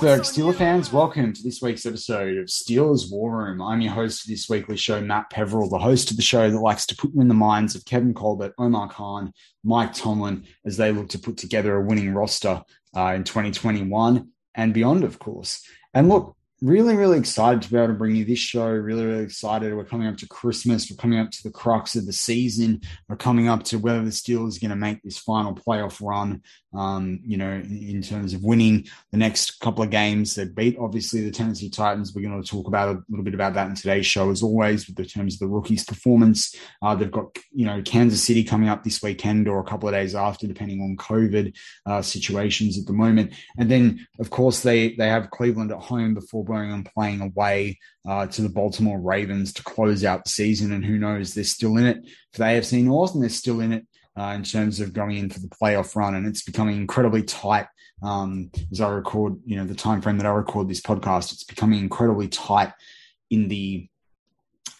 Pittsburgh Steelers fans, welcome to this week's episode of Steelers War Room. I'm your host for this weekly show, Matt Peverell, the host of the show that likes to put you in the minds of Kevin Colbert, Omar Khan, Mike Tomlin, as they look to put together a winning roster uh, in 2021 and beyond, of course. And look, really, really excited to be able to bring you this show. Really, really excited. We're coming up to Christmas. We're coming up to the crux of the season. We're coming up to whether the Steelers are going to make this final playoff run. Um, you know, in terms of winning the next couple of games, they beat obviously the Tennessee Titans. We're going to talk about a little bit about that in today's show, as always, with the terms of the rookies' performance. Uh, they've got you know Kansas City coming up this weekend or a couple of days after, depending on COVID uh, situations at the moment. And then, of course, they they have Cleveland at home before going and playing away uh, to the Baltimore Ravens to close out the season. And who knows, they're still in it for the AFC North, and they're still in it uh, in terms of going in for the playoff run, and it's becoming incredibly tight. Um, as I record, you know, the time frame that I record this podcast, it's becoming incredibly tight in the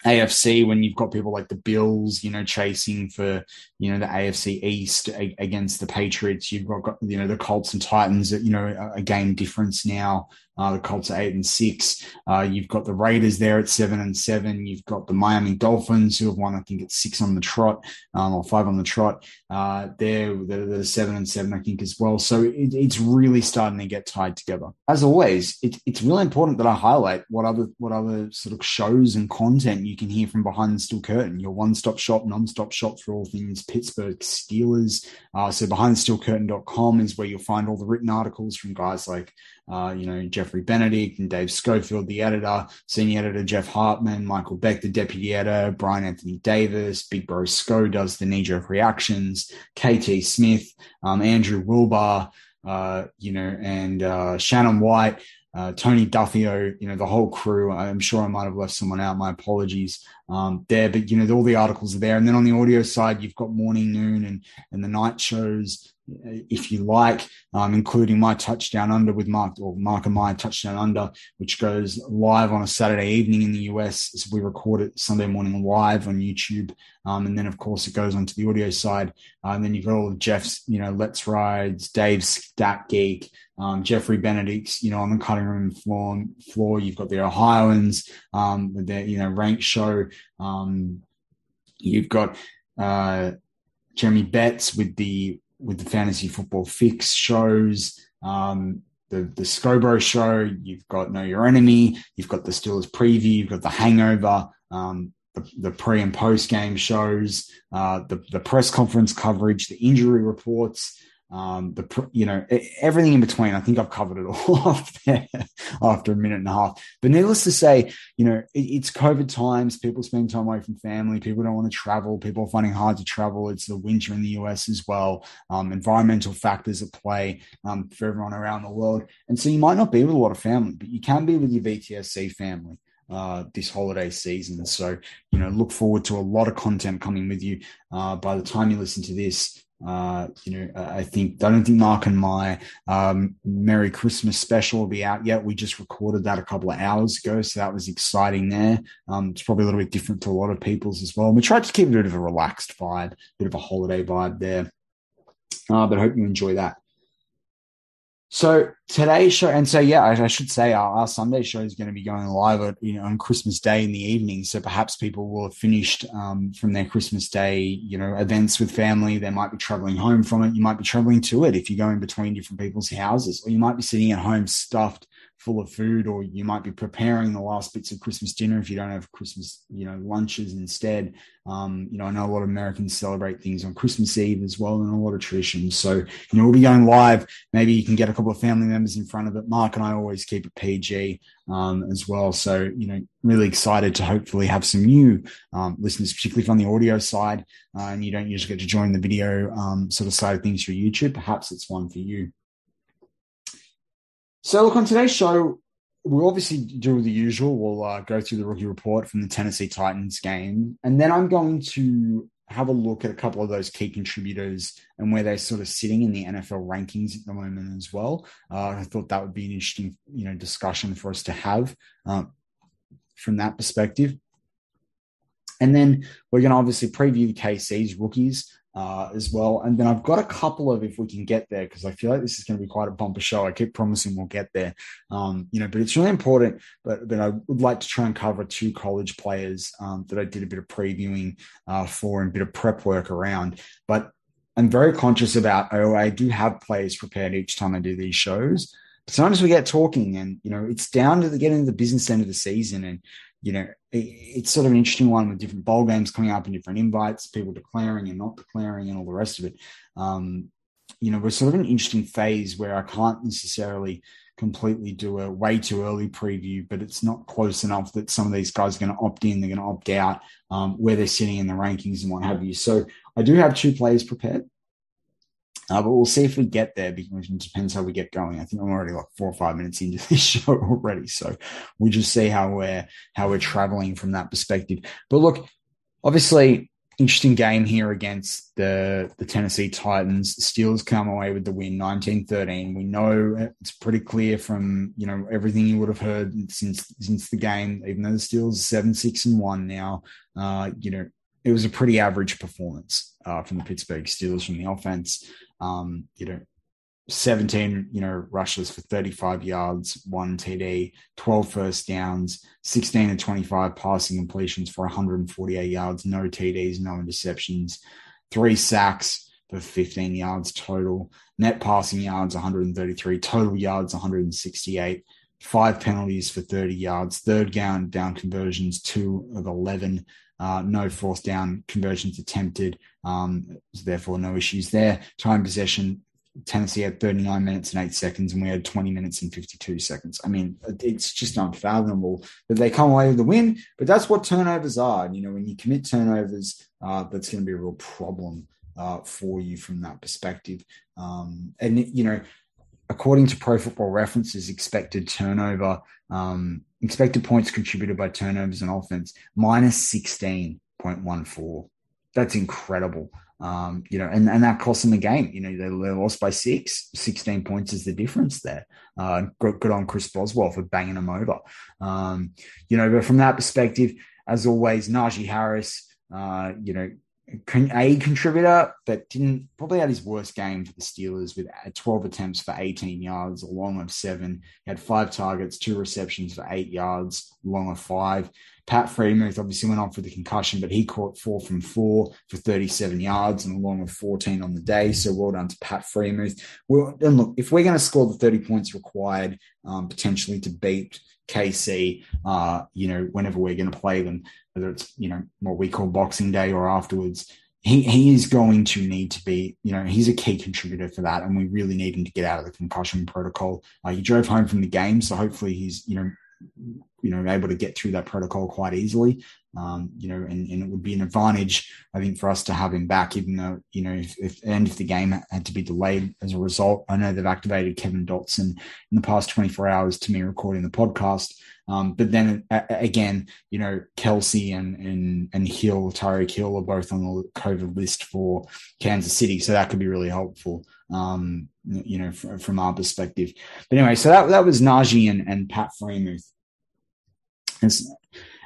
AFC when you've got people like the Bills, you know, chasing for you know the AFC East against the Patriots. You've got you know the Colts and Titans, you know, a game difference now. Uh, the Colts are eight and six. Uh, you've got the Raiders there at seven and seven. You've got the Miami Dolphins who have won, I think, it's six on the trot um, or five on the trot. Uh, they're, they're, they're, seven and seven, I think, as well. So it, it's really starting to get tied together. As always, it, it's really important that I highlight what other what other sort of shows and content you can hear from behind the steel curtain. Your one stop shop, non stop shop for all things Pittsburgh Steelers. Uh, so behindthesteelcurtain.com is where you'll find all the written articles from guys like uh, you know, Jeffrey Benedict and Dave Schofield, the editor, senior editor Jeff Hartman, Michael Beck, the deputy editor, Brian Anthony Davis, Big Bro Sco does the knee jerk reactions, KT Smith, um, Andrew Wilbar, uh, you know, and uh, Shannon White. Uh, Tony Defeo, you know, the whole crew. I'm sure I might have left someone out. My apologies um, there, but you know, all the articles are there. And then on the audio side, you've got morning, noon, and and the night shows if you like, um, including my touchdown under with Mark or Mark and my touchdown under, which goes live on a Saturday evening in the US. So we record it Sunday morning live on YouTube. Um, and then of course it goes onto the audio side. Uh, and then you've got all of Jeff's, you know, Let's Rides, Dave's Stat Geek, um, Jeffrey Benedict's, you know, on the cutting room floor, floor. You've got the Ohioans, um, with their, you know, rank show. Um, you've got, uh, Jeremy Betts with the with the fantasy football fix shows, um, the the Scobro show. You've got Know Your Enemy. You've got the Steelers preview. You've got the Hangover. Um, the, the, pre and post game shows, uh, the the press conference coverage, the injury reports, um, the you know everything in between. I think I've covered it all off there after a minute and a half. But needless to say, you know it, it's COVID times. People spend time away from family. People don't want to travel. People are finding hard to travel. It's the winter in the US as well. Um, environmental factors at play um, for everyone around the world, and so you might not be with a lot of family, but you can be with your BTSC family. Uh, this holiday season. So, you know, look forward to a lot of content coming with you. Uh, by the time you listen to this, uh, you know, I think I don't think Mark and my um, Merry Christmas special will be out yet. We just recorded that a couple of hours ago, so that was exciting. There, um, it's probably a little bit different to a lot of people's as well. We tried to keep a bit of a relaxed vibe, a bit of a holiday vibe there. Uh, but I hope you enjoy that. So today's show, and so yeah, I, I should say our, our, Sunday show is going to be going live at, you know, on Christmas Day in the evening. So perhaps people will have finished um, from their Christmas Day, you know, events with family. They might be traveling home from it. You might be traveling to it if you're going between different people's houses, or you might be sitting at home stuffed full of food, or you might be preparing the last bits of Christmas dinner if you don't have Christmas, you know, lunches instead. Um, you know, I know a lot of Americans celebrate things on Christmas Eve as well, and a lot of traditions. So, you know, we'll be going live. Maybe you can get a couple of family members in front of it. Mark and I always keep it PG um, as well. So, you know, really excited to hopefully have some new um, listeners, particularly from the audio side. Uh, and you don't usually get to join the video um, sort of side of things for YouTube. Perhaps it's one for you. So, look, on today's show, we'll obviously do the usual. We'll uh, go through the rookie report from the Tennessee Titans game. And then I'm going to have a look at a couple of those key contributors and where they're sort of sitting in the NFL rankings at the moment as well. Uh, I thought that would be an interesting, you know, discussion for us to have uh, from that perspective. And then we're going to obviously preview the KC's rookies uh, as well. And then I've got a couple of, if we can get there, because I feel like this is going to be quite a bumper show. I keep promising we'll get there, um, you know, but it's really important. But but I would like to try and cover two college players um, that I did a bit of previewing uh, for and a bit of prep work around. But I'm very conscious about. Oh, I do have players prepared each time I do these shows. Sometimes we get talking, and you know, it's down to the getting to the business end of the season, and you know, it's sort of an interesting one with different bowl games coming up and different invites, people declaring and not declaring, and all the rest of it. Um, you know, we're sort of an interesting phase where I can't necessarily completely do a way too early preview, but it's not close enough that some of these guys are going to opt in, they're going to opt out, um, where they're sitting in the rankings and what have you. So I do have two players prepared. Uh, but we'll see if we get there because it depends how we get going. I think I'm already like four or five minutes into this show already. So we'll just see how we're how we're traveling from that perspective. But look, obviously interesting game here against the the Tennessee Titans. Steelers come away with the win 19-13. We know it's pretty clear from, you know, everything you would have heard since since the game, even though the Steelers are 7-6 and 1 now, uh, you know, it was a pretty average performance uh, from the Pittsburgh Steelers from the offense. Um, you know, 17, you know, rushes for 35 yards, one TD, 12 first downs, 16 and 25 passing completions for 148 yards, no TDs, no interceptions, three sacks for 15 yards total, net passing yards 133, total yards 168, five penalties for 30 yards, third down down conversions, two of 11, uh, no fourth down conversions attempted. Um, so therefore, no issues there. Time possession, Tennessee had 39 minutes and eight seconds, and we had 20 minutes and 52 seconds. I mean, it's just unfathomable that they come away with the win, but that's what turnovers are. And, you know, when you commit turnovers, uh, that's going to be a real problem uh, for you from that perspective. Um, and, you know, according to Pro Football References, expected turnover, um, expected points contributed by turnovers and offense, minus 16.14. That's incredible. Um, you know, and, and that cost them the game. You know, they, lost by six. 16 points is the difference there. Uh, good, good on Chris Boswell for banging them over. Um, you know, but from that perspective, as always, Najee Harris, uh, you know, a contributor that didn't probably had his worst game for the Steelers with 12 attempts for 18 yards, a long of seven. He had five targets, two receptions for eight yards, long of five. Pat Freiermuth obviously went on for the concussion, but he caught four from four for 37 yards and a long of 14 on the day. So well done to Pat Freiermuth. Well, and look, if we're going to score the 30 points required um, potentially to beat KC, uh, you know, whenever we're going to play them, whether it's, you know, what we call Boxing Day or afterwards, he, he is going to need to be, you know, he's a key contributor for that. And we really need him to get out of the concussion protocol. Uh, he drove home from the game. So hopefully he's, you know, you know able to get through that protocol quite easily. Um, you know, and, and, it would be an advantage, I think, for us to have him back, even though, you know, if, if, and if the game had to be delayed as a result. I know they've activated Kevin Dotson in the past 24 hours to me recording the podcast. Um, but then uh, again, you know, Kelce and and and Hill, Tyreek Hill are both on the COVID list for Kansas City, so that could be really helpful. Um, you know, from, from our perspective. But anyway, so that that was Najee and, and Pat Freiermuth. And,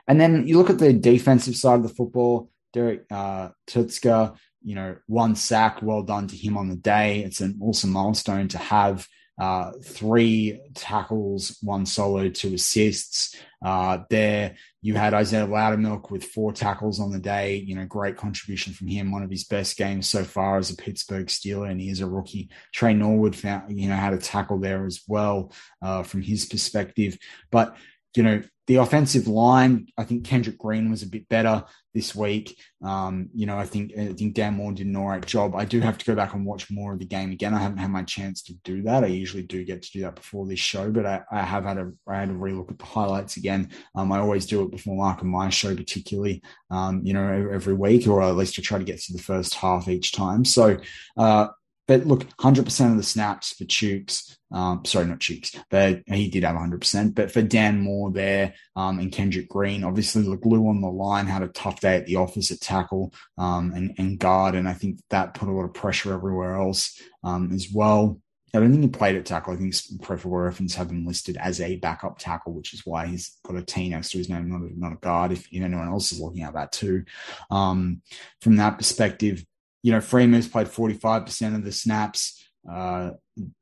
and then you look at the defensive side of the football, Derrek uh, Tuszka, you know, one sack, well done to him on the day. It's an awesome milestone to have uh, three tackles, one solo, two assists. Uh, there, you had Isaiah Loudermilk with four tackles on the day. You know, great contribution from him. One of his best games so far as a Pittsburgh Steeler, and he is a rookie. Tre Norwood found, you know, had a tackle there as well uh, from his perspective. But you know, the offensive line, I think Kendrick Green was a bit better this week. Um, you know, I think I think Dan Moore did an all right job. I do have to go back and watch more of the game again. I haven't had my chance to do that. I usually do get to do that before this show, but I, I have had a I had to relook at the highlights again. Um, I always do it before Mark and my show, particularly. Um, you know, every week, or at least to try to get through the first half each time. So uh, but look, 100% of the snaps for Chuks, um, sorry, not Chuks, but he did have 100%. But for Dan Moore there um, and Kendrick Green, obviously the glue on the line had a tough day at the office at tackle um, and, and guard. And I think that put a lot of pressure everywhere else um, as well. I don't think he played at tackle. I think Football Reference have him listed as a backup tackle, which is why he's got a T next to his name, not a, not a guard. If anyone else is looking at that too, um, from that perspective, you know, Freeman's played 45% of the snaps. Uh,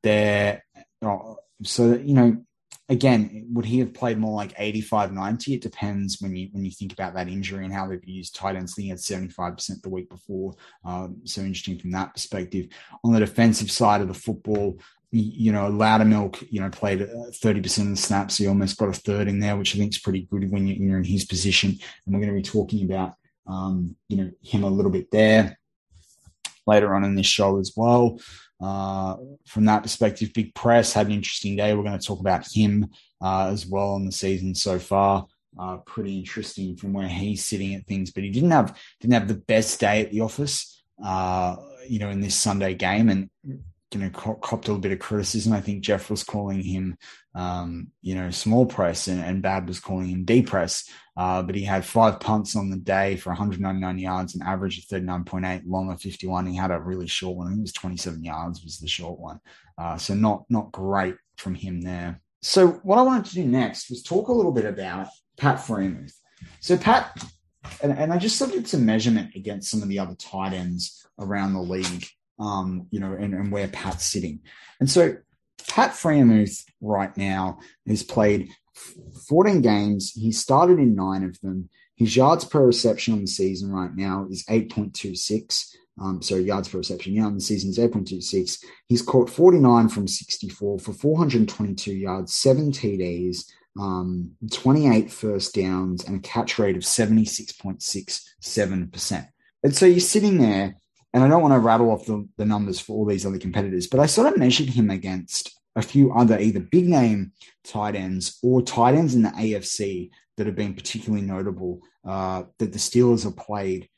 there, oh, so, you know, again, would he have played more like 85, 90? It depends when you when you think about that injury and how they've used tight ends. Think he had 75% the week before. Um, so interesting from that perspective. On the defensive side of the football, you know, Loudermilk, you know, played 30% of the snaps. He almost got a third in there, which I think is pretty good when you're in his position. And we're going to be talking about, um, you know, him a little bit there later on in this show as well. Uh, from that perspective, Big Press had an interesting day. We're going to talk about him uh, as well in the season so far. Uh, pretty interesting from where he's sitting at things, but he didn't have didn't have the best day at the office. Uh, you know, in this Sunday game, and you know, copped a little bit of criticism. I think Jeff was calling him, um, you know, small press, and, and Bad was calling him D press. Uh, but he had five punts on the day for 199 yards, an average of 39.8, long of 51. He had a really short one. I think it was 27 yards was the short one. Uh, so not not great from him there. So what I wanted to do next was talk a little bit about Pat Freiermuth. So Pat, and, and I just looked at some measurement against some of the other tight ends around the league um, you know, and, and where Pat's sitting. And so Pat Freiermuth right now has played 14 games. He started in nine of them. His yards per reception on the season right now is 8.26. Um, so yards per reception. Yeah, on the season is 8.26. He's caught 49 from 64 for 422 yards, seven TDs, um, 28 first downs, and a catch rate of 76.67%. And so you're sitting there and I don't want to rattle off the, the numbers for all these other competitors, but I sort of measured him against a few other either big name tight ends or tight ends in the AFC that have been particularly notable uh, that the Steelers have played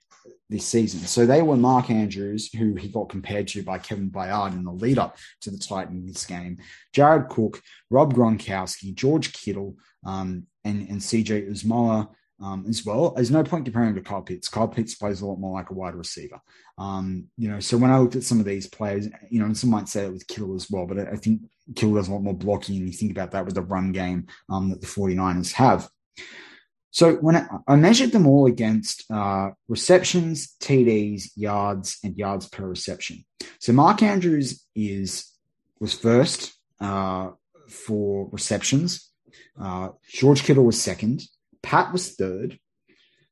this season. So they were Mark Andrews, who he got compared to by Kevin Byard in the lead up to the Titans in this game, Jared Cook, Rob Gronkowski, George Kittle, um, and, and CJ Uzomah, um, as well. There's no point comparing to Kyle Pitts. Kyle Pitts plays a lot more like a wide receiver. Um, you know, so when I looked at some of these players, you know, and some might say it was Kittle as well, but I think Kittle does a lot more blocking. And you think about that with the run game um, that the 49ers have. So when I, I measured them all against uh, receptions, TDs, yards, and yards per reception. So Mark Andrews is was first uh, for receptions. Uh, George Kittle was second. Pat was third,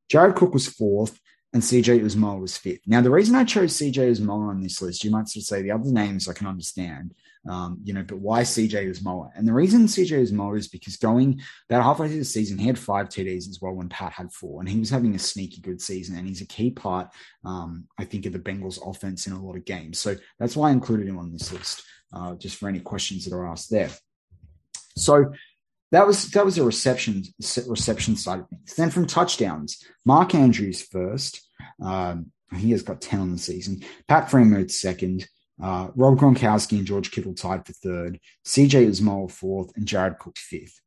Jared Cook was fourth, and CJ Uzomah was fifth. Now, the reason I chose CJ Uzomah on this list, you might sort of say the other names I can understand, um, you know, but why CJ Uzomah? And the reason CJ Uzomah is because going about halfway through the season, he had five TDs as well when Pat had four, and he was having a sneaky good season, and he's a key part, um, I think, of the Bengals offense in a lot of games. So that's why I included him on this list, uh, just for any questions that are asked there. So that was that was a reception reception side of things. Then from touchdowns, Mark Andrews first. Um, he has got ten on the season. Pat Freiermuth second. Uh, Rob Gronkowski and George Kittle tied for third. CJ Uzomah fourth, and Jared Cook fifth.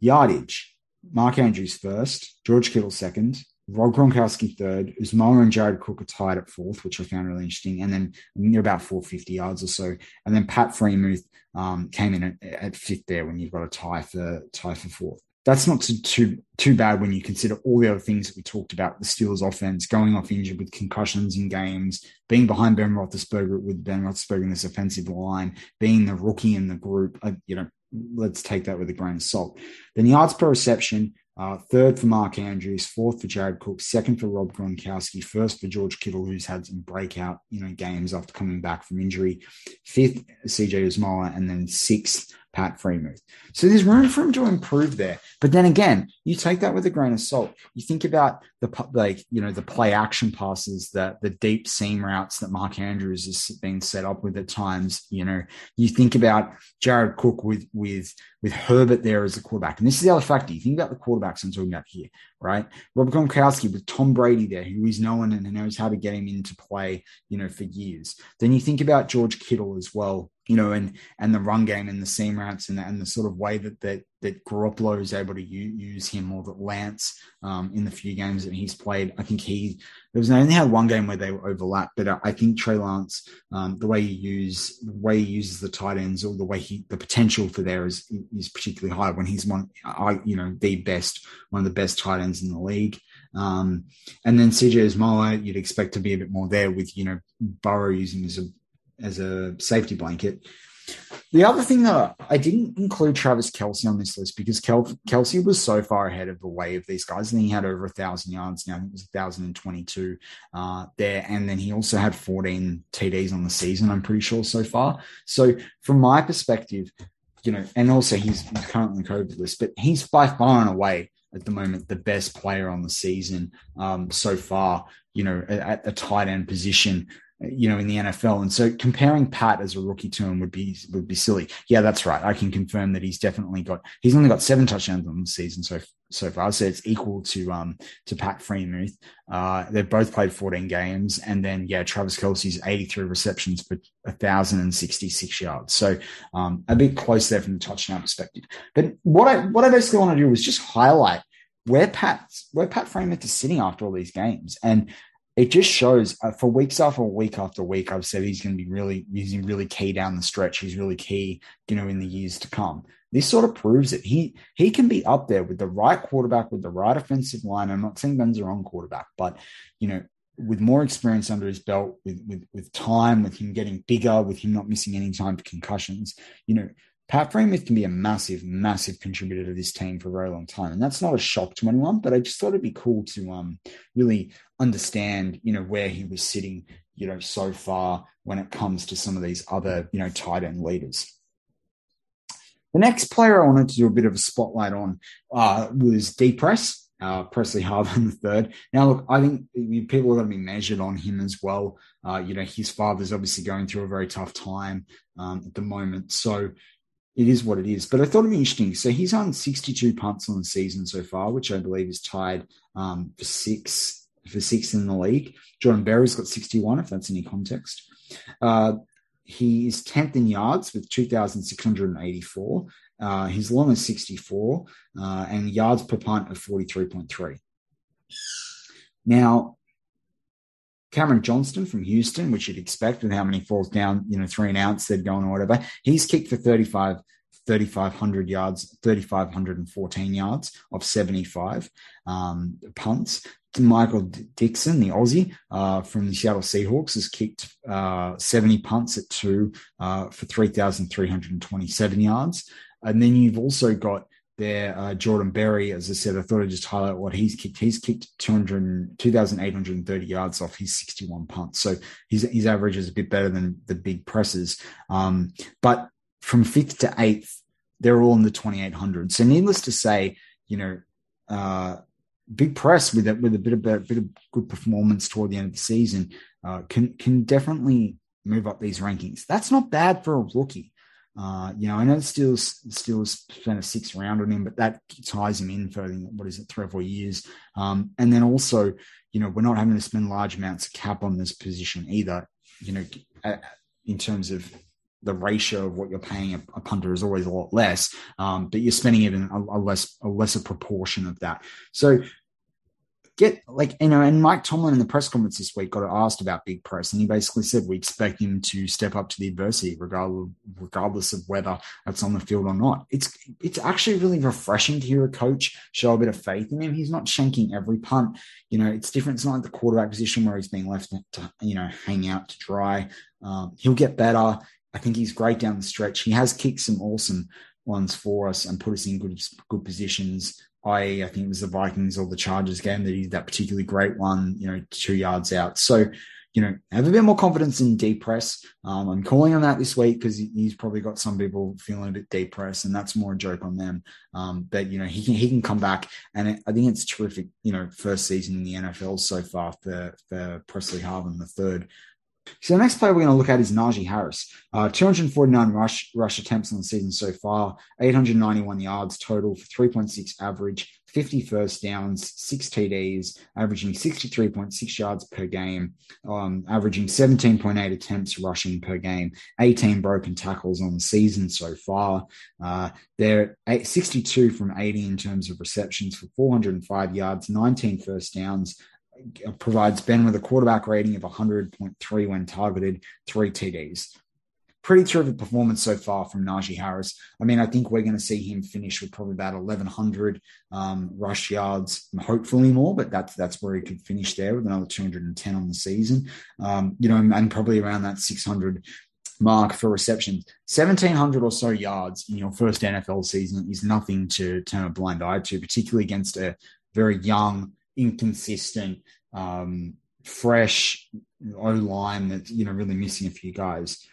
Yardage: Mark Andrews first, George Kittle second, Rob Gronkowski third, Uzomah and Jared Cook are tied at fourth, which I found really interesting. And then they're about 450 yards or so. And then Pat Freiermuth um, came in at, at, fifth there when you've got a tie for tie for fourth. That's not too, too too bad when you consider all the other things that we talked about. The Steelers' offense going off injured with concussions in games, being behind Ben Roethlisberger with Ben Roethlisberger in this offensive line, being the rookie in the group. Uh, you know, let's take that with a grain of salt. Then yards per reception, uh, third for Mark Andrews, fourth for Jared Cook, second for Rob Gronkowski, first for George Kittle, who's had some breakout, you know, games after coming back from injury, fifth CJ Uzomah, and then sixth Pat Freiermuth. So there's room for him to improve there. But then again, you take that with a grain of salt. You think about the like, you know, the play action passes, the the deep seam routes that Mark Andrews is being set up with at times. You know, you think about Jared Cook with with with Herbert there as a quarterback. And this is the other factor. You think about the quarterbacks I'm talking about here, right? Rob Gronkowski with Tom Brady there, who is known and knows how to get him into play, you know, for years. Then you think about George Kittle as well, you know, and and the run game and the seam routes and the, and the sort of way that that that Garoppolo is able to use him or that Lance um, in the few games that he's played. I think he there was only had one game where they were overlapped, but I think Trey Lance, um, the way he use the way he uses the tight ends or the way he the potential for there is is particularly high when he's one I you know the best one of the best tight ends in the league. Um, and then CJ Uzomah, you'd expect to be a bit more there with, you know, Burrow using as a as a safety blanket. The other thing that I didn't include Travis Kelce on this list because Kel- Kelce was so far ahead of the way of these guys. And he had over a thousand yards now. It was 1,022 uh, there. And then he also had 14 TDs on the season, I'm pretty sure so far. So from my perspective, you know, and also he's, he's currently COVID list, but he's by far and away at the moment the best player on the season um, so far, you know, at, at the tight end position you know, in the NFL. And so comparing Pat as a rookie to him would be would be silly. Yeah, that's right. I can confirm that he's definitely got he's only got seven touchdowns on the season so so far. So it's equal to um to Pat Freiermuth. Uh they've both played 14 games. And then yeah, Travis Kelce's 83 receptions for 1,066 yards. So um a bit close there from the touchdown perspective. But what I what I basically want to do is just highlight where Pat where Pat Freiermuth is sitting after all these games. And it just shows uh, for weeks after week after week, I've said he's going to be really, he's really key down the stretch. He's really key, you know, in the years to come. This sort of proves it. He he can be up there with the right quarterback, with the right offensive line. I'm not saying Ben's the wrong quarterback, but you know, with more experience under his belt, with with with time, with him getting bigger, with him not missing any time for concussions, you know, Pat Freiermuth can be a massive, massive contributor to this team for a very long time. And that's not a shock to anyone, but I just thought it'd be cool to um, really understand, you know, where he was sitting, you know, so far when it comes to some of these other, you know, tight end leaders. The next player I wanted to do a bit of a spotlight on uh, was D Press, uh, Pressley Harvin the third. Now, look, I think people are going to be measured on him as well. Uh, you know, his father's obviously going through a very tough time um, at the moment. So, it is what it is. But I thought it'd be interesting. So he's on 62 punts on the season so far, which I believe is tied um, for six for six in the league. Jordan Berry's got 61, if that's any context. Uh, he is 10th in yards with 2,684. Uh, his long is 64, uh, and yards per punt of 43.3. Now, Cameron Johnston from Houston, which you'd expect with how many falls down, you know, three and outs they'd going or whatever. He's kicked for 35, 3,500 yards, 3,514 yards of 75 um, punts. Michael Dickson, the Aussie uh, from the Seattle Seahawks, has kicked uh, 70 punts at two uh, for 3,327 yards. And then you've also got there, uh, Jordan Berry, as I said, I thought I'd just highlight what he's kicked. He's kicked 2,830 yards off his 61 punts. So his, his average is a bit better than the big presses. Um, but from fifth to eighth, they're all in the 2,800. So needless to say, you know, uh, big press with a, with a bit of a bit of good performance toward the end of the season uh, can can definitely move up these rankings. That's not bad for a rookie. Uh, you know, I know still still spent a six round on him, but that ties him in for what is it, three or four years. Um, and then also, you know, we're not having to spend large amounts of cap on this position either. You know, in terms of the ratio of what you're paying a, a punter is always a lot less, um, but you're spending even a, a less a lesser proportion of that. So get like you know, and Mike Tomlin in the press conference this week got asked about big press, and he basically said we expect him to step up to the adversity, regardless regardless of whether that's on the field or not. It's it's actually really refreshing to hear a coach show a bit of faith in him. He's not shanking every punt. You know, it's different. It's not like the quarterback position where he's being left to you know hang out to dry. Um, he'll get better. I think he's great down the stretch. He has kicked some awesome ones for us and put us in good good positions I I think it was the Vikings or the Chargers game that he that particularly great one, you know, two yards out. So, you know, have a bit more confidence in deep press. Um, I'm calling on that this week because he's probably got some people feeling a bit deep press, and that's more a joke on them. Um, but you know, he can he can come back, and it, I think it's terrific. You know, first season in the NFL so far for for Pressley Harvin the third. So the next player we're going to look at is Najee Harris. Uh, 249 rush rush attempts on the season so far, 891 yards total for 3.6 average, 50 first downs, six TDs, averaging 63.6 yards per game, um, averaging 17.8 attempts rushing per game, 18 broken tackles on the season so far. Uh, they're 62 from 80 in terms of receptions for 405 yards, 19 first downs, provides Ben with a quarterback rating of 100.3 when targeted, three TDs. pretty terrific performance so far from Najee Harris. I mean, I think we're going to see him finish with probably about 1,100 um, rush yards, hopefully more, but that's that's where he could finish there with another 210 on the season. Um, you know, and probably around that 600 mark for receptions. 1,700 or so yards in your first NFL season is nothing to turn a blind eye to, particularly against a very young, inconsistent, um, fresh O line that's you know really missing a few guys.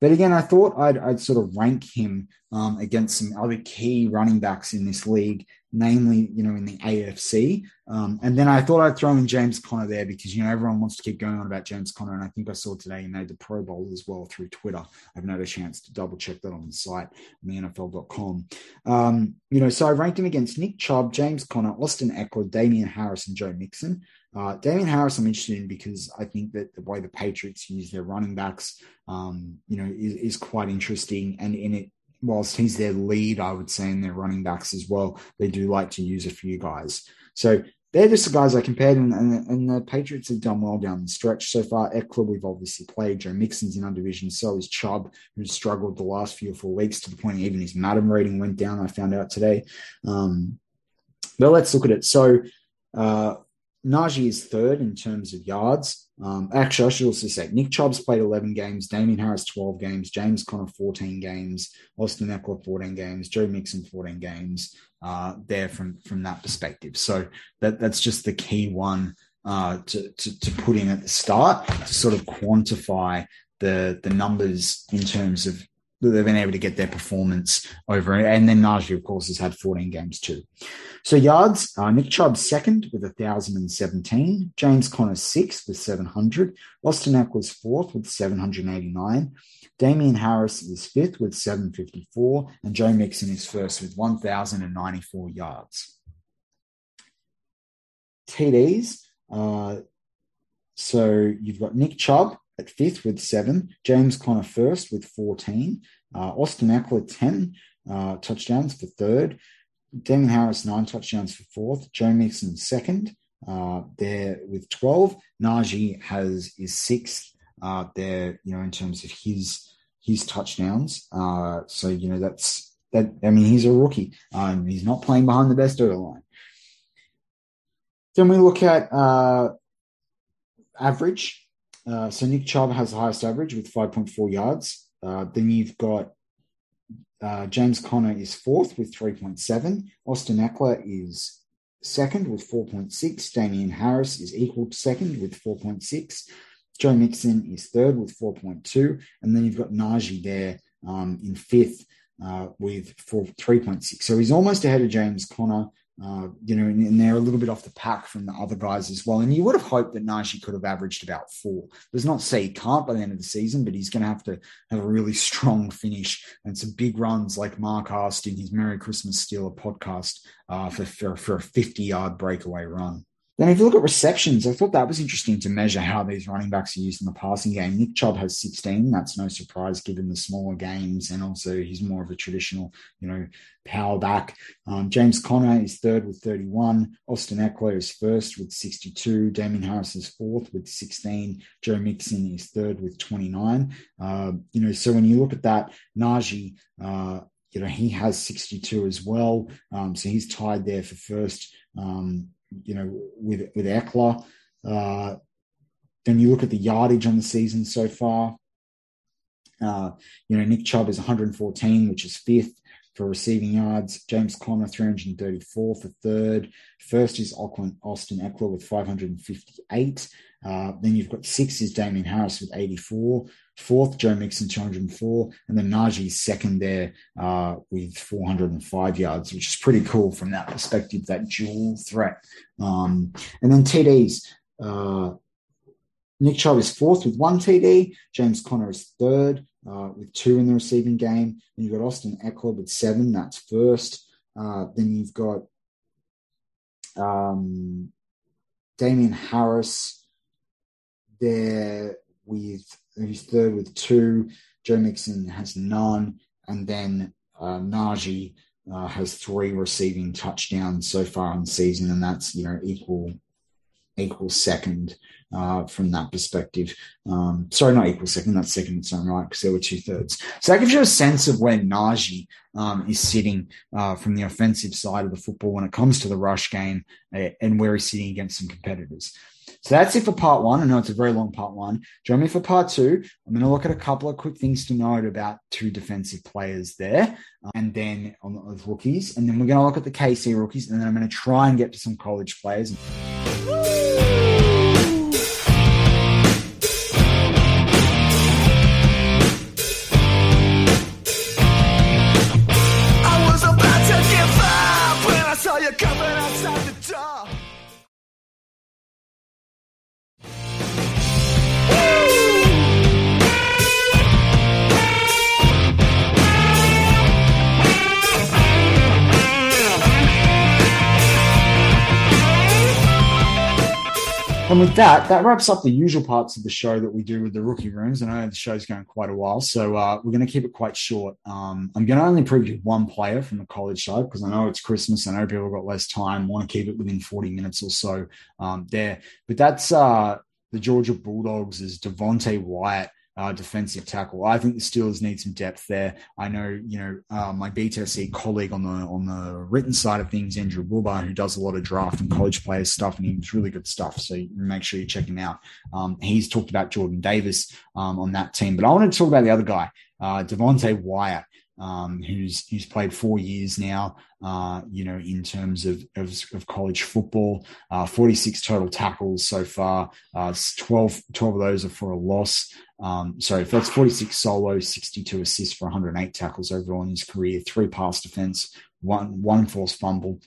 But again, I thought I'd, I'd sort of rank him um, against some other key running backs in this league, namely, you know, in the AFC. Um, and then I thought I'd throw in James Conner there because, you know, everyone wants to keep going on about James Conner. And I think I saw today he made the Pro Bowl as well through Twitter. I've not had a chance to double check that on the site, on the NFL.com. Um, you know, so I ranked him against Nick Chubb, James Conner, Austin Ekeler, Damien Harris, and Joe Mixon. Uh, Damien Harris, I'm interested in because I think that the way the Patriots use their running backs, um, you know, is, is, quite interesting. And in it, whilst he's their lead, I would say in their running backs as well, they do like to use a few guys. So they're just the guys I compared, and, and, and, the Patriots have done well down the stretch so far. Ekeler, we've obviously played. Joe Mixon's in undivision. So is Chubb, who's struggled the last few or four weeks to the point even his Madden rating went down. I found out today. Um, but let's look at it. So uh, Najee is third in terms of yards. Um, actually, I should also say Nick Chubb's played 11 games, Damien Harris 12 games, James Conner 14 games, Austin Ekeler 14 games, Joe Mixon 14 games. Uh, there from from that perspective. So that that's just the key one uh, to, to to put in at the start to sort of quantify the the numbers in terms of they've been able to get their performance over. And then Najee, of course, has had 14 games too. So yards, uh, Nick Chubb second with 1,017. James Conner sixth with 700. Austin Ekeler's fourth with 789. Damien Harris is fifth with 754. And Joe Mixon is first with 1,094 yards. TDs. Uh, so you've got Nick Chubb at fifth with seven, James Conner first with 14, uh, Austin Ekeler 10 uh, touchdowns for third, Damien Harris nine touchdowns for fourth, Joe Mixon second uh, there with 12, Najee has is sixth uh, there, you know, in terms of his his touchdowns. Uh, so you know that's that. I mean, he's a rookie. Um, he's not playing behind the best of the line. Then we look at uh, average. Uh, so Nick Chubb has the highest average with 5.4 yards. Uh, then you've got uh, James Conner is fourth with 3.7. Austin Ekeler is second with 4.6. Damien Harris is equal to second with 4.6. Joe Mixon is third with 4.2. And then you've got Najee there um, in fifth uh, with 4, 3.6. So he's almost ahead of James Conner. Uh, you know, and, and, they're a little bit off the pack from the other guys as well. And you would have hoped that Najee could have averaged about four. Does not say he can't by the end of the season, but he's going to have to have a really strong finish and some big runs like Mark asked in his Merry Christmas Steeler podcast uh, for, for, for a 50 yard breakaway run. Then, if you look at receptions, I thought that was interesting to measure how these running backs are used in the passing game. Nick Chubb has 16. That's no surprise given the smaller games, and also he's more of a traditional, you know, power back. Um, James Conner is third with 31. Austin Ekeler is first with 62. Damien Harris is fourth with 16. Joe Mixon is third with 29. Uh, you know, so when you look at that, Najee, uh, you know, he has 62 as well. Um, so he's tied there for first. Um, you know, with with Ekeler. Uh, then you look at the yardage on the season so far. Uh, you know, Nick Chubb is 114, which is fifth for receiving yards. James Conner, 334 for third. First is Auckland, Austin Ekeler with 558. Uh, then you've got six is Damien Harris with 84. Fourth, Joe Mixon, 204. And then Najee second there uh, with 405 yards, which is pretty cool from that perspective, that dual threat. Um, and then TDs. Uh, Nick Chubb is fourth with one TD. James Conner is third uh, with two in the receiving game. Then you've got Austin Ekeler with seven. That's first. Uh, then you've got um, Damien Harris there with who's third with two. Joe Mixon has none, and then uh, Najee uh, has three receiving touchdowns so far in the season, and that's you know equal equals second uh, from that perspective. Um, sorry, not equal second, that's second its own right because there were two thirds. So that gives you a sense of where Najee um, is sitting uh, from the offensive side of the football when it comes to the rush game uh, and where he's sitting against some competitors. So that's it for part one. I know it's a very long part one. Join me for part two. I'm going to look at a couple of quick things to note about two defensive players there, uh, and then on the rookies, and then we're going to look at the KC rookies, and then I'm going to try and get to some college players. And with that, that wraps up the usual parts of the show that we do with the rookie rooms. And I know the show's going quite a while, so uh, we're going to keep it quite short. Um, I'm going to only preview one player from the college side because I know it's Christmas. I know people have got less time, want to keep it within 40 minutes or so um, there. But that's uh, the Georgia Bulldogs' is Devonte Wyatt uh, defensive tackle. I think the Steelers need some depth there. I know, you know, uh, my BTSC colleague on the on the written side of things, Andrew Wilbar, who does a lot of draft and college players stuff, and he's really good stuff. So make sure you check him out. Um, he's talked about Jordan Davis um, on that team, but I want to talk about the other guy, uh, Devonte Wyatt um, who's who's played four years now. Uh, you know, in terms of of, of college football, uh, 46 total tackles so far. Uh, 12, 12 of those are for a loss. Um, sorry, that's 46 solo, 62 assists for 108 tackles overall in his career. Three pass defense, one one forced fumble,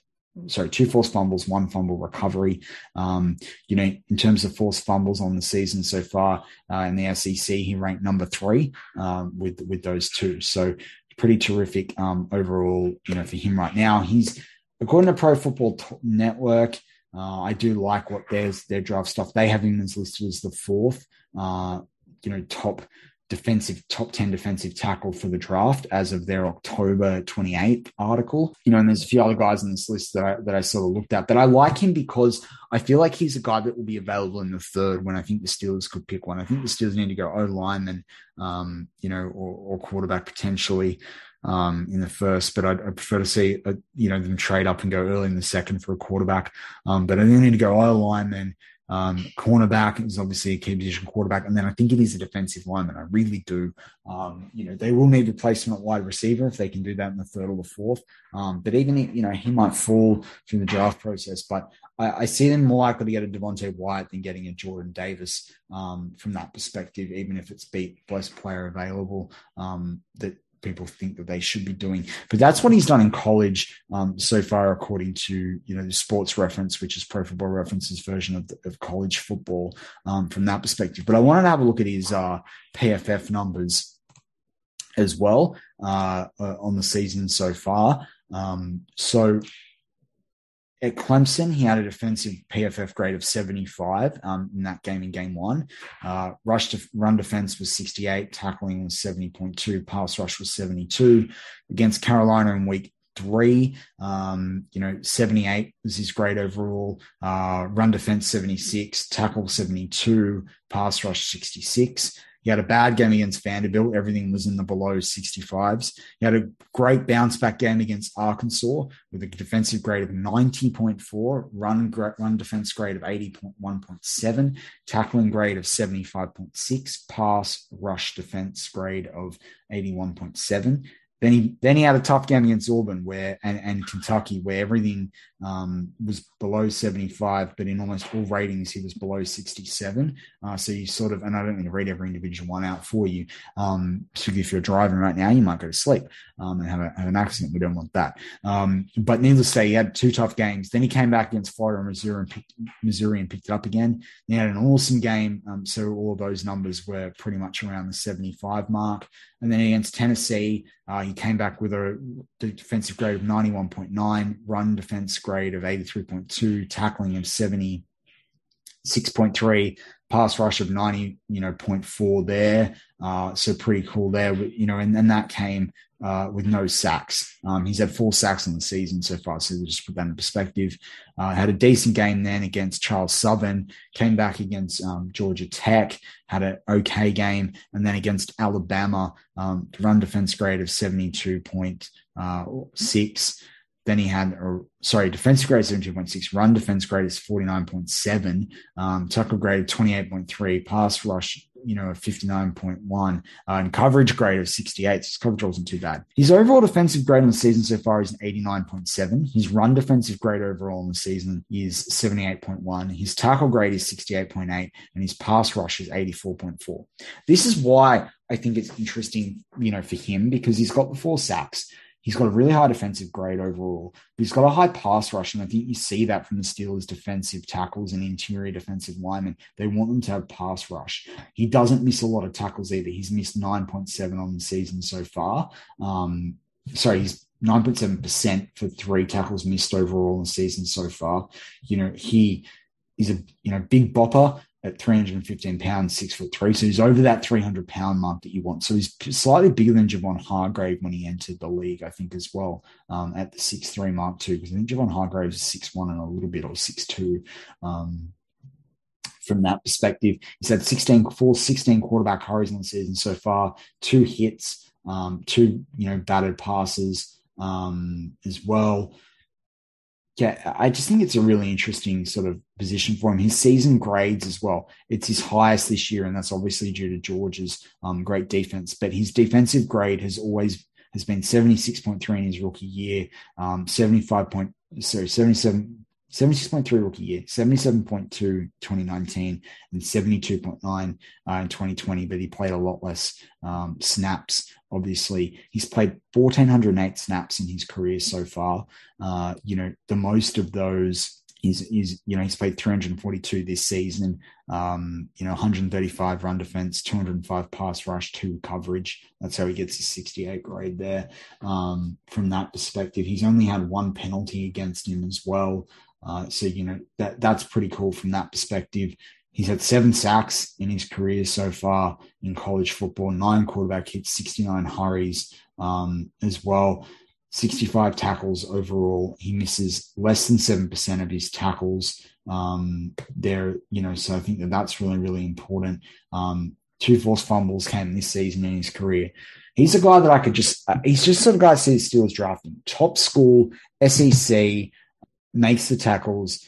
sorry, two forced fumbles, one fumble recovery. Um, you know, in terms of forced fumbles on the season so far uh, in the SEC, he ranked number three um, with with those two. So pretty terrific um, overall, you know, for him right now. He's according to Pro Football Network. Uh, I do like what their their draft stuff. They have him as listed as the fourth, uh, you know, top defensive top 10 defensive tackle for the draft as of their October 28th article. You know, and there's a few other guys on this list that I, that I sort of looked at, but I like him because I feel like he's a guy that will be available in the third when I think the Steelers could pick one. I think the Steelers need to go O lineman, um, you know, or, or quarterback potentially. Um, in the first, but I'd, I'd prefer to see, a, you know, them trade up and go early in the second for a quarterback. Um, but I didn't need to go O lineman, um, cornerback is obviously a key position quarterback. And then I think it is a defensive lineman. I really do. Um, you know, they will need replacement wide receiver if they can do that in the third or the fourth. Um, but even, you know, he might fall through the draft process. But I, I see them more likely to get a Devonte Wyatt than getting a Jordan Davis um, from that perspective, even if it's beat best player available um, that people think that they should be doing. But that's what he's done in college um, so far, according to you know the Sports Reference, which is Pro Football Reference's version of, the, of college football um, from that perspective. But I wanted to have a look at his uh, PFF numbers as well uh, uh, on the season so far. Um, so at Clemson, he had a defensive PFF grade of 75 um, in that game in game one. Uh, rush to run defense was 68, tackling was 70.2, pass rush was 72. Against Carolina in week three, um, you know, 78 was his grade overall. Uh, run defense 76, tackle 72, pass rush 66. He had a bad game against Vanderbilt. Everything was in the below 65s. He had a great bounce back game against Arkansas with a defensive grade of 90.4, run run defense grade of 80.1.7, tackling grade of 75.6, pass rush defense grade of 81.7. Then he then he had a tough game against Auburn where and, and Kentucky where everything um, was below 75, but in almost all ratings he was below 67. Uh, so you sort of and I don't need to read every individual one out for you. Um, so if you're driving right now, you might go to sleep um, and have, a, have, an accident. We don't want that. Um, but needless to say, he had two tough games. Then he came back against Florida and Missouri and picked, Missouri and picked it up again. He had an awesome game. Um, so all of those numbers were pretty much around the 75 mark. And then against Tennessee, uh, he came back with a defensive grade of 91.9, run defense grade of 83.2, tackling of 76.3, pass rush of 90, you know, 0.4 there. Uh, so pretty cool there, you know, and then that came uh, with no sacks. Um, he's had four sacks in the season so far. So just put that in perspective. Uh, had a decent game then against Charleston Southern, came back against um, Georgia Tech, had an okay game, and then against Alabama, um, run defense grade of 72.6. Then he had, a, sorry, defensive grade 72.6, run defense grade is 49.7, um, tackle grade 28.3, pass rush, you know, 59.1, uh, and coverage grade of 68. So his coverage wasn't too bad. His overall defensive grade in the season so far is an 89.7. His run defensive grade overall in the season is 78.1. His tackle grade is 68.8, and his pass rush is 84.4. This is why I think it's interesting, you know, for him because he's got the four sacks. He's got a really high defensive grade overall, but he's got a high pass rush. And I think you see that from the Steelers' defensive tackles and interior defensive linemen. They want them to have pass rush. He doesn't miss a lot of tackles either. He's missed 9.7 on the season so far. Um, sorry, he's 9.7% for three tackles missed overall in the season so far. You know, he is a you know big bopper at 315 pounds, six foot three. So he's over that 300 pound mark that you want. So he's slightly bigger than Javon Hargrave when he entered the league, I think, as well, um, at the six three mark too. Because I think Javon Hargrave is six one and a little bit or six two. Um, from that perspective, he's had 16, four, 16 quarterback hurries in the season so far, two hits, um, two, you know, batted passes um, as well yeah, I just think it's a really interesting sort of position for him. His season grades as well. It's his highest this year, and that's obviously due to Georgia's um, great defense. But his defensive grade has always has been 76.3 in his rookie year, um, 75 point, sorry, 77, 76.3 rookie year, 77.2 2019, and 72.9 uh, in 2020. But he played a lot less um, snaps. Obviously, he's played 1,408 snaps in his career so far. Uh, you know, the most of those is is you know he's played 342 this season. Um, you know, 135 run defense, 205 pass rush, two coverage. That's how he gets his 68 grade there. Um, from that perspective, he's only had one penalty against him as well. Uh, so you know that that's pretty cool from that perspective. He's had seven sacks in his career so far in college football, nine quarterback hits, 69 hurries um, as well, 65 tackles overall. He misses less than 7% of his tackles um, there, you know, so I think that that's really, really important. Um, two forced fumbles came this season in his career. He's a guy that I could just, uh, he's just sort of guy I see the Steelers drafting. Top school, SEC, makes the tackles.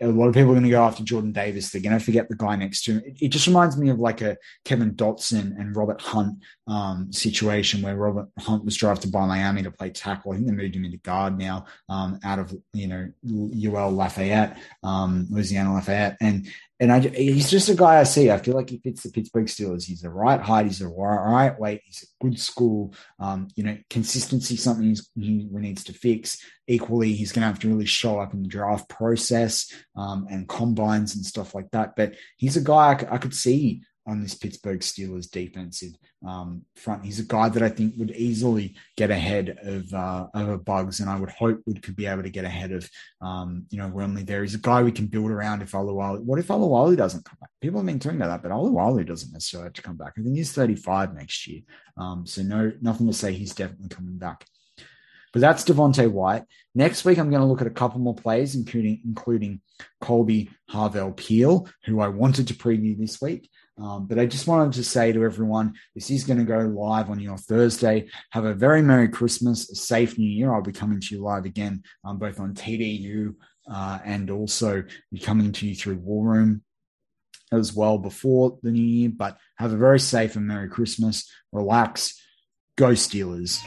A lot of people are going to go after Jordan Davis. They're going to forget the guy next to him. It, it just reminds me of like a Kevin Dotson and Robert Hunt um, situation where Robert Hunt was drafted by Miami to play tackle. I think they moved him into guard now um, out of you know UL Lafayette, um, Louisiana Lafayette, and and I, he's just a guy I see. I feel like he fits the Pittsburgh Steelers. He's the right height. He's the right weight. He's a good school. Um, you know, consistency something he needs to fix. Equally, he's going to have to really show up in the draft process um, and combines and stuff like that. But he's a guy I, I could see on this Pittsburgh Steelers defensive um, front. He's a guy that I think would easily get ahead of uh, of Buggs, and I would hope would could be able to get ahead of um, you know Wormley. There, he's a guy we can build around if Alualu. What if Alualu doesn't come back? People have been talking about that, but Alualu doesn't necessarily have to come back. I think he's 35 next year, um, so no nothing to say he's definitely coming back. But that's Devonte Wyatt. Next week, I'm going to look at a couple more plays, including including Kolby Harvell Peel, who I wanted to preview this week. Um, but I just wanted to say to everyone, this is going to go live on your Thursday. Have a very Merry Christmas, a safe New Year. I'll be coming to you live again, um, both on TDU uh, and also be coming to you through War Room as well before the New Year. But have a very safe and Merry Christmas. Relax. Go Steelers.